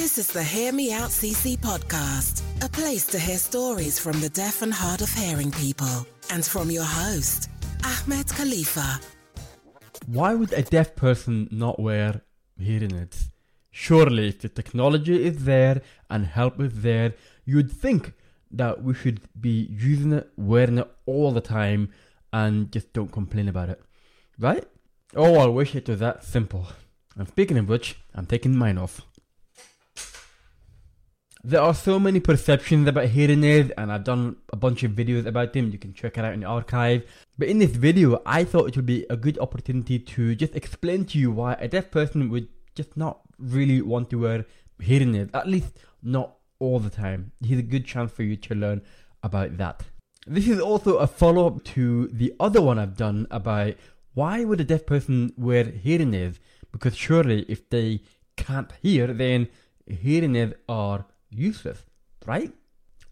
This is the Hear Me Out CC podcast, a place to hear stories from the deaf and hard of hearing people, and from your host, Ahmed Khalifa. Why would a deaf person not wear hearing aids? Surely, if the technology is there and help is there, you'd think that we should be using it, wearing it all the time, and just don't complain about it. Right? Oh, I wish it was that simple. And speaking of which, I'm taking mine off. There are so many perceptions about hearing aids, and I've done a bunch of videos about them. You can check it out in the archive. But in this video, I thought it would be a good opportunity to just explain to you why a deaf person would just not really want to wear hearing aids, at least not all the time. Here's a good chance for you to learn about that. This is also a follow up to the other one I've done about why would a deaf person wear hearing aids? Because surely if they can't hear, then hearing aids are useless, right?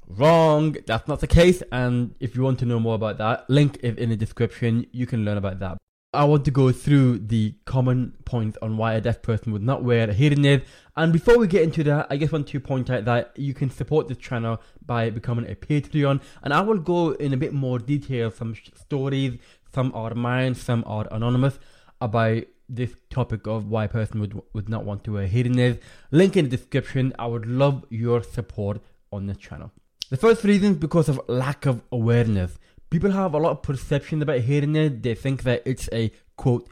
Wrong, that's not the case. And if you want to know more about that, link is in the description. You can learn about that. I want to go through the common points on why a deaf person would not wear a hearing aid. And before we get into that, I just want to point out that you can support this channel by becoming a Patreon. And I will go in a bit more detail, some stories, some are mine, some are anonymous, about this topic of why a person would, would not want to wear hearing aids. Link in the description. I would love your support on this channel. The first reason is because of lack of awareness. People have a lot of perception about hearing aids. They think that it's a quote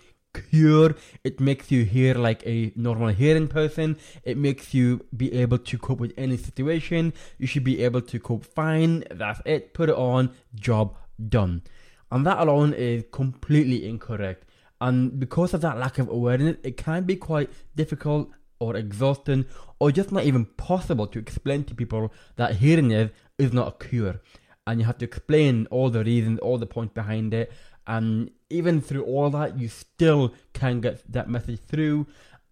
cure. It makes you hear like a normal hearing person. It makes you be able to cope with any situation. You should be able to cope fine. That's it. Put it on. Job done. And that alone is completely incorrect. And because of that lack of awareness, it can be quite difficult or exhausting or just not even possible to explain to people that hearing aids is not a cure. And you have to explain all the reasons, all the points behind it. And even through all that, you still can get that message through.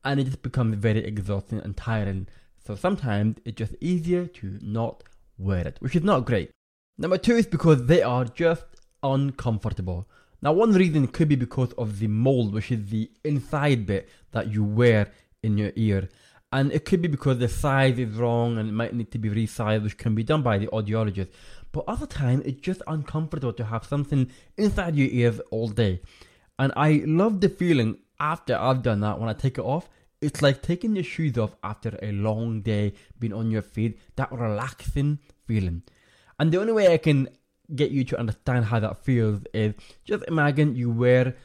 And it just becomes very exhausting and tiring. So sometimes it's just easier to not wear it, which is not great. Number two is because they are just uncomfortable. Now, one reason could be because of the mold, which is the inside bit that you wear in your ear. And it could be because the size is wrong and it might need to be resized, which can be done by the audiologist. But other times, it's just uncomfortable to have something inside your ears all day. And I love the feeling after I've done that when I take it off. It's like taking your shoes off after a long day being on your feet, that relaxing feeling. And the only way I can get you to understand how that feels is just imagine you wear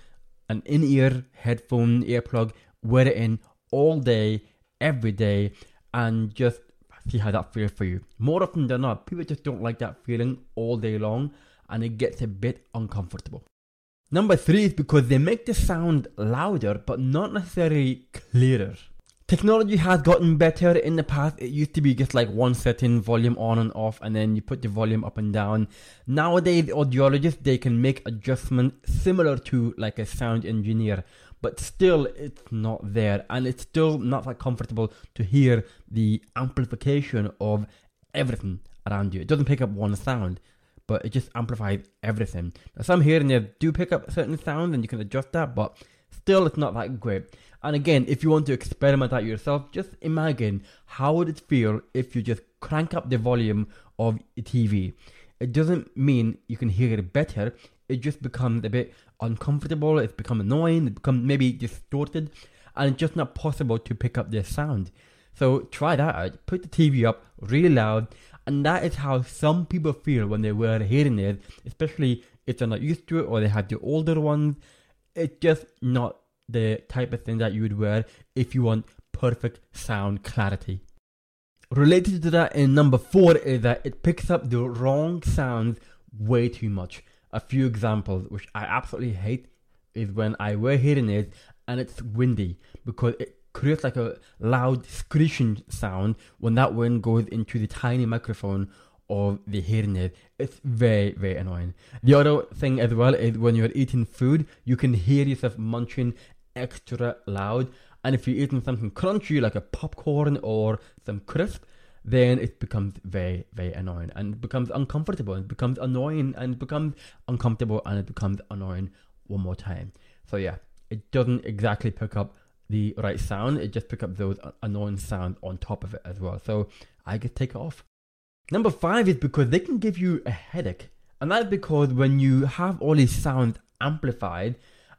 an in-ear headphone earplug, wear it in all day, every day, and just see how that feels for you. More often than not, people just don't like that feeling all day long, and it gets a bit uncomfortable. Number three is because they make the sound louder, but not necessarily clearer. Technology has gotten better in the past. It used to be just like one setting, volume on and off, and then you put the volume up and down. Nowadays, audiologists they can make adjustments similar to like a sound engineer, but still it's not there, and it's still not that comfortable to hear the amplification of everything around you. It doesn't pick up one sound, but it just amplifies everything. Now, some hearing aids do pick up certain sounds, and you can adjust that, but still it's not that great. And again, if you want to experiment that yourself, just imagine how would it feel if you just crank up the volume of a TV. It doesn't mean you can hear it better. It just becomes a bit uncomfortable. It's become annoying. It becomes maybe distorted, and it's just not possible to pick up the sound. So try that out. Put the TV up really loud, and that is how some people feel when they wear hearing aids, especially if they're not used to it or they have the older ones. It's just not the type of thing that you would wear if you want perfect sound clarity. Related to that, in number four is that it picks up the wrong sounds way too much. A few examples, which I absolutely hate, is when I wear hearing aids and it's windy because it creates like a loud screeching sound when that wind goes into the tiny microphone of the hearing aid. It's very, very annoying. The other thing as well is when you're eating food, you can hear yourself munching extra loud. And if you're eating something crunchy like a popcorn or some crisp, then it becomes very, very annoying and becomes uncomfortable. It becomes annoying and becomes uncomfortable and it becomes annoying one more time. So yeah, it doesn't exactly pick up the right sound, it just picks up those annoying sounds on top of it as well. So I just take it off. Number five is because they can give you a headache. And that's because when you have all these sounds amplified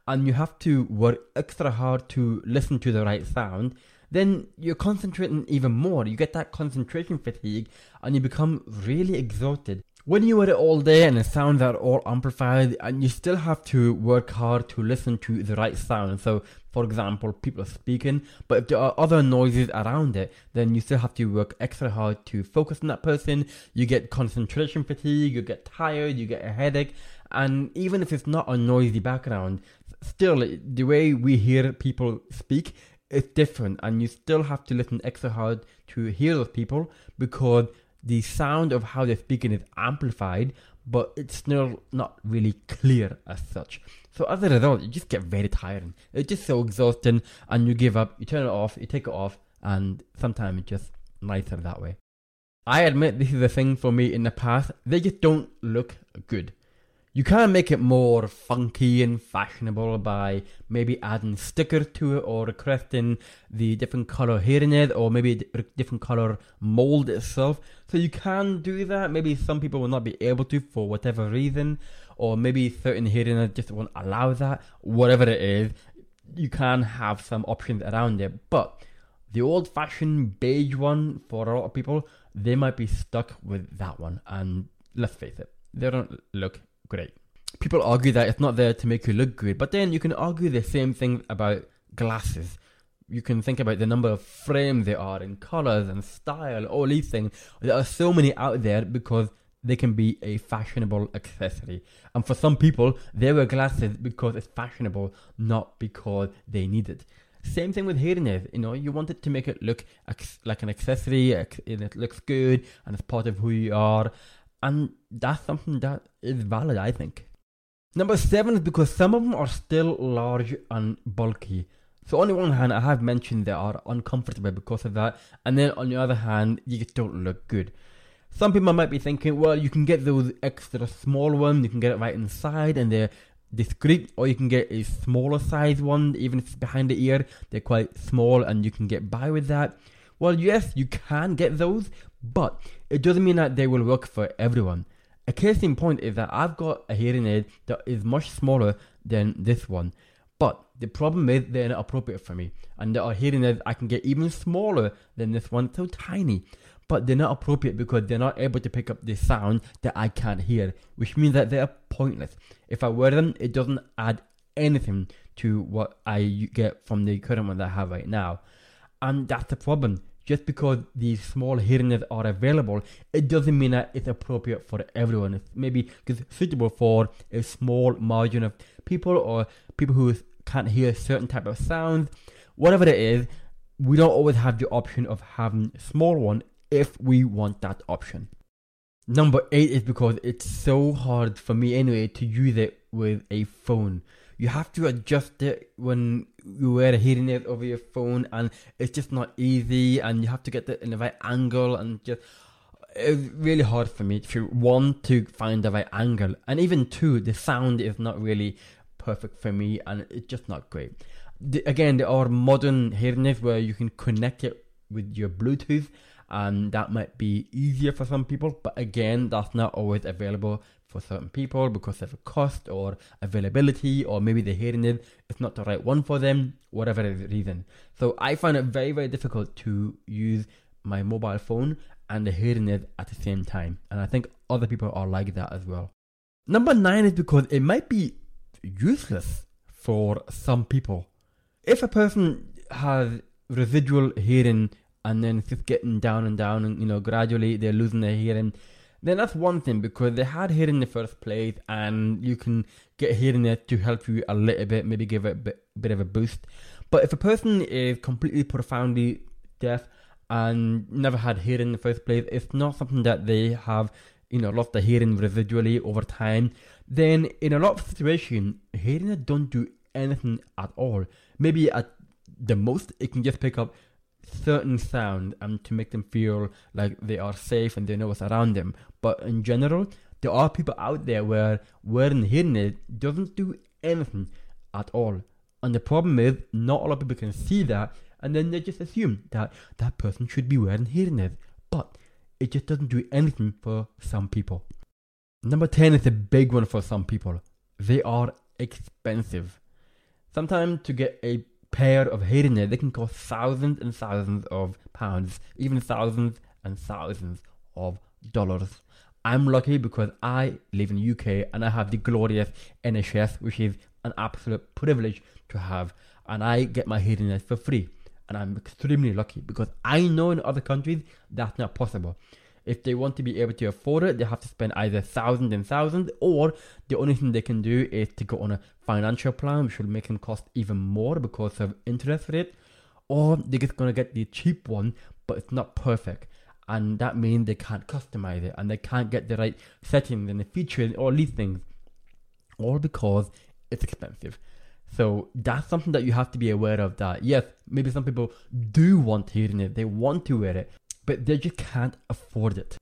and you have to work extra hard to listen to the right sound, then you're concentrating even more. You get that concentration fatigue and you become really exhausted. When you are it all day and the sounds are all amplified and you still have to work hard to listen to the right sound. So for example, people are speaking, but if there are other noises around it, then you still have to work extra hard to focus on that person. You get concentration fatigue, you get tired, you get a headache, and even if it's not a noisy background, still the way we hear people speak is different, and you still have to listen extra hard to hear those people because the sound of how they're speaking is amplified, but it's still not really clear as such. So as a result, you just get very tiring. It's just so exhausting, and you give up. You turn it off. You take it off, and sometimes it's just nicer that way. I admit this is a thing for me in the past. They just don't look good. You can make it more funky and fashionable by maybe adding stickers to it or requesting the different color hearing aid or maybe a different color mold itself. So you can do that. Maybe some people will not be able to for whatever reason, or maybe certain hearing aid just won't allow that. Whatever it is, you can have some options around it. But the old fashioned beige one for a lot of people, they might be stuck with that one. And let's face it, they don't look great. People argue that it's not there to make you look good, but then you can argue the same thing about glasses. You can think about the number of frames there are and colors and style, all these things. There are so many out there because they can be a fashionable accessory. And for some people, they wear glasses because it's fashionable, not because they need it. Same thing with hearing aids. You know, you want it to make it look like an accessory, and it looks good, and it's part of who you are. And that's something that is valid, I think. Number seven is because some of them are still large and bulky. So on the one hand, I have mentioned they are uncomfortable because of that, and then on the other hand, you just don't look good. Some people might be thinking, well, you can get those extra small ones, you can get it right inside, and they're discreet, or you can get a smaller size one, even if it's behind the ear, they're quite small, and you can get by with that. Well, yes, you can get those, but it doesn't mean that they will work for everyone. A case in point is that I've got a hearing aid that is much smaller than this one, but the problem is they're not appropriate for me. And there are hearing aids I can get even smaller than this one, so tiny. But they're not appropriate because they're not able to pick up the sound that I can't hear, which means that they're pointless. If I wear them, it doesn't add anything to what I get from the current one that I have right now. And that's the problem just because these small hearing aids are available, it doesn't mean that it's appropriate for everyone. It's maybe just suitable for a small margin of people or people who can't hear certain type of sounds. Whatever it is, we don't always have the option of having a small one if we want that option. Number eight is because it's so hard for me anyway to use it with a phone you have to adjust it when you wear a hearing aid over your phone, and it's just not easy. And you have to get it in the right angle, and just it's really hard for me to want to find the right angle, and even two, the sound is not really perfect for me, and it's just not great. The, again, there are modern hearing aids where you can connect it with your Bluetooth, and that might be easier for some people, but again, that's not always available for certain people because of cost or availability or maybe the hearing aid is not the right one for them, whatever the reason. So I find it very, very difficult to use my mobile phone and the hearing aid at the same time. And I think other people are like that as well. Number nine is because it might be useless for some people. If a person has residual hearing and then it's just getting down and down and you know gradually they're losing their hearing then that's one thing because they had hearing in the first place and you can get hearing there to help you a little bit, maybe give it a bit, bit of a boost. But if a person is completely profoundly deaf and never had hearing in the first place, it's not something that they have, you know, lost the hearing residually over time, then in a lot of situations, hearing don't do anything at all. Maybe at the most, it can just pick up certain sound and to make them feel like they are safe and they know what's around them. But in general, there are people out there where wearing hearing aid doesn't do anything at all. And the problem is, not a lot of people can see that, and then they just assume that that person should be wearing hearing aids. But it just doesn't do anything for some people. Number 10 is a big one for some people. They are expensive. Sometimes to get a pair of hearing aids, they can cost thousands and thousands of pounds, even thousands and thousands of dollars. I'm lucky because I live in UK and I have the glorious NHS, which is an absolute privilege to have, and I get my hearing aids for free. And I'm extremely lucky because I know in other countries that's not possible. If they want to be able to afford it, they have to spend either thousands and thousands, or the only thing they can do is to go on a financial plan, which will make them cost even more because of interest rate, or they're just gonna get the cheap one, but it's not perfect. And that means they can't customize it and they can't get the right settings and the features all these things all because it's expensive. So that's something that you have to be aware of that. Yes maybe some people do want to hearing it they want to wear it but they just can't afford it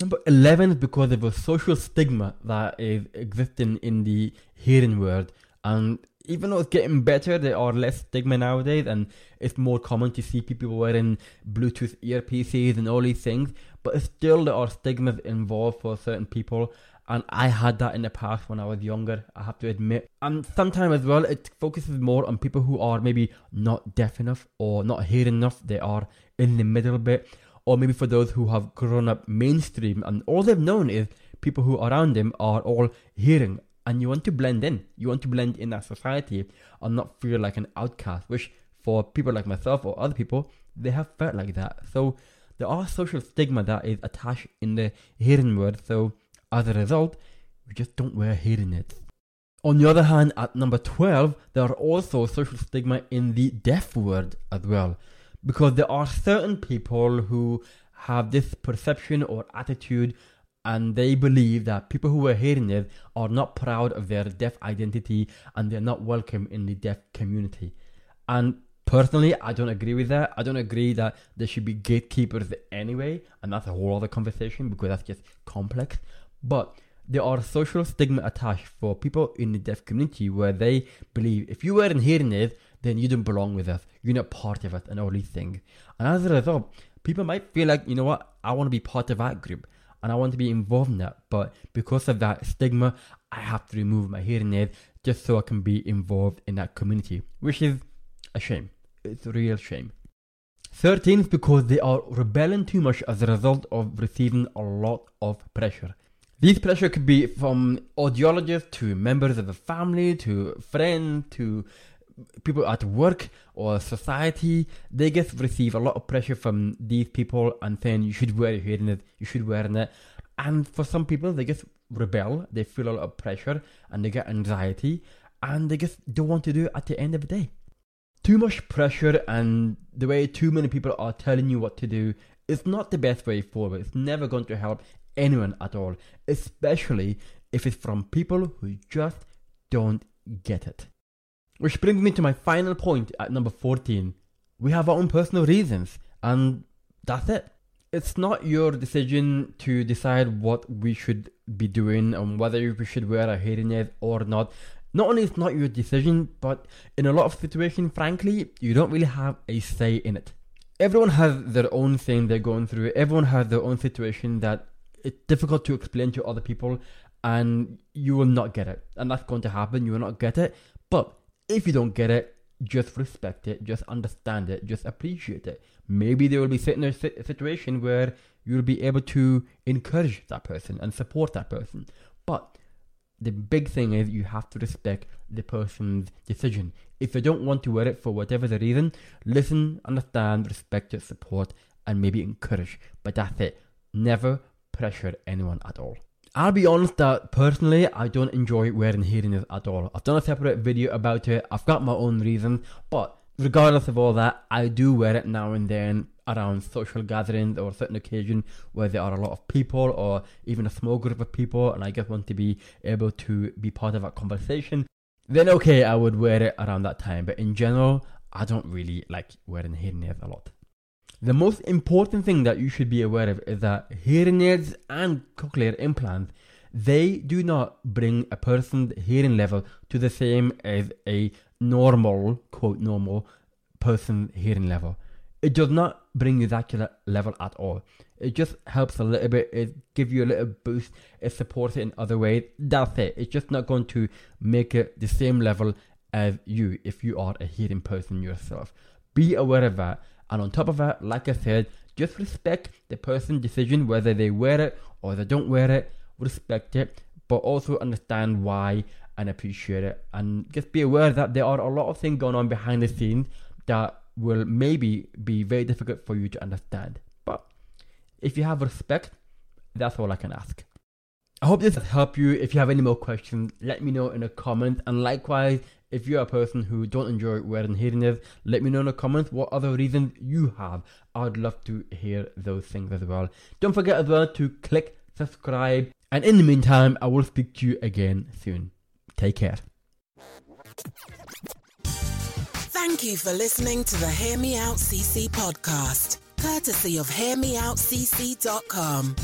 number 11 is because of a social stigma that is existing in the hearing world and even though it's getting better, there are less stigma nowadays, and it's more common to see people wearing Bluetooth earpieces and all these things. But still, there are stigmas involved for certain people, and I had that in the past when I was younger. I have to admit, and sometimes as well, it focuses more on people who are maybe not deaf enough or not hearing enough. They are in the middle bit, or maybe for those who have grown up mainstream and all they've known is people who are around them are all hearing and you want to blend in. You want to blend in that society and not feel like an outcast, which for people like myself or other people, they have felt like that. So there are social stigma that is attached in the hearing word. So as a result, we just don't wear hearing aids. On the other hand, at number 12, there are also social stigma in the deaf word as well. Because there are certain people who have this perception or attitude and they believe that people who are hearing it are not proud of their deaf identity and they're not welcome in the deaf community. And personally, I don't agree with that. I don't agree that there should be gatekeepers anyway, and that's a whole other conversation because that's just complex. But there are social stigma attached for people in the deaf community where they believe if you weren't hearing it, then you don't belong with us. You're not part of it, and these things. And as a result, people might feel like, you know what, I want to be part of that group and I want to be involved in that. But because of that stigma, I have to remove my hearing aid just so I can be involved in that community, which is a shame. It's a real shame. 13 is because they are rebelling too much as a result of receiving a lot of pressure. This pressure could be from audiologists to members of the family to friends to people at work or society, they get receive a lot of pressure from these people and saying you should wear your you should wear it. And for some people, they just rebel, they feel a lot of pressure and they get anxiety and they just don't want to do it at the end of the day. Too much pressure and the way too many people are telling you what to do is not the best way forward. It's never going to help anyone at all, especially if it's from people who just don't get it. Which brings me to my final point at number 14. We have our own personal reasons, and that's it. It's not your decision to decide what we should be doing and whether we should wear a hearing aid or not. Not only is not your decision, but in a lot of situations, frankly, you don't really have a say in it. Everyone has their own thing they're going through. Everyone has their own situation that it's difficult to explain to other people, and you will not get it. And that's going to happen. You will not get it. But if you don't get it, just respect it, just understand it, just appreciate it. Maybe there will be in a situation where you'll be able to encourage that person and support that person. But the big thing is you have to respect the person's decision. If they don't want to wear it for whatever the reason, listen, understand, respect it, support, and maybe encourage. But that's it. Never pressure anyone at all. I'll be honest that personally, I don't enjoy wearing hearing at all. I've done a separate video about it. I've got my own reasons, but regardless of all that, I do wear it now and then around social gatherings or certain occasion where there are a lot of people or even a small group of people, and I just want to be able to be part of that conversation. Then okay, I would wear it around that time. But in general, I don't really like wearing hearing aids a lot. The most important thing that you should be aware of is that hearing aids and cochlear implants they do not bring a person's hearing level to the same as a normal, quote normal, person hearing level. It does not bring you that to that level at all. It just helps a little bit. It gives you a little boost. It supports it in other ways. That's it. It's just not going to make it the same level as you if you are a hearing person yourself. Be aware of that. And on top of that, like I said, just respect the person's decision whether they wear it or they don't wear it. Respect it, but also understand why and appreciate it. And just be aware that there are a lot of things going on behind the scenes that will maybe be very difficult for you to understand. But if you have respect, that's all I can ask. I hope this has helped you. If you have any more questions, let me know in the comments. And likewise, if you're a person who don't enjoy wearing hearing let me know in the comments what other reasons you have. I'd love to hear those things as well. Don't forget as well to click subscribe. And in the meantime, I will speak to you again soon. Take care. Thank you for listening to the Hear Me Out CC podcast, courtesy of HearMeOutCC.com.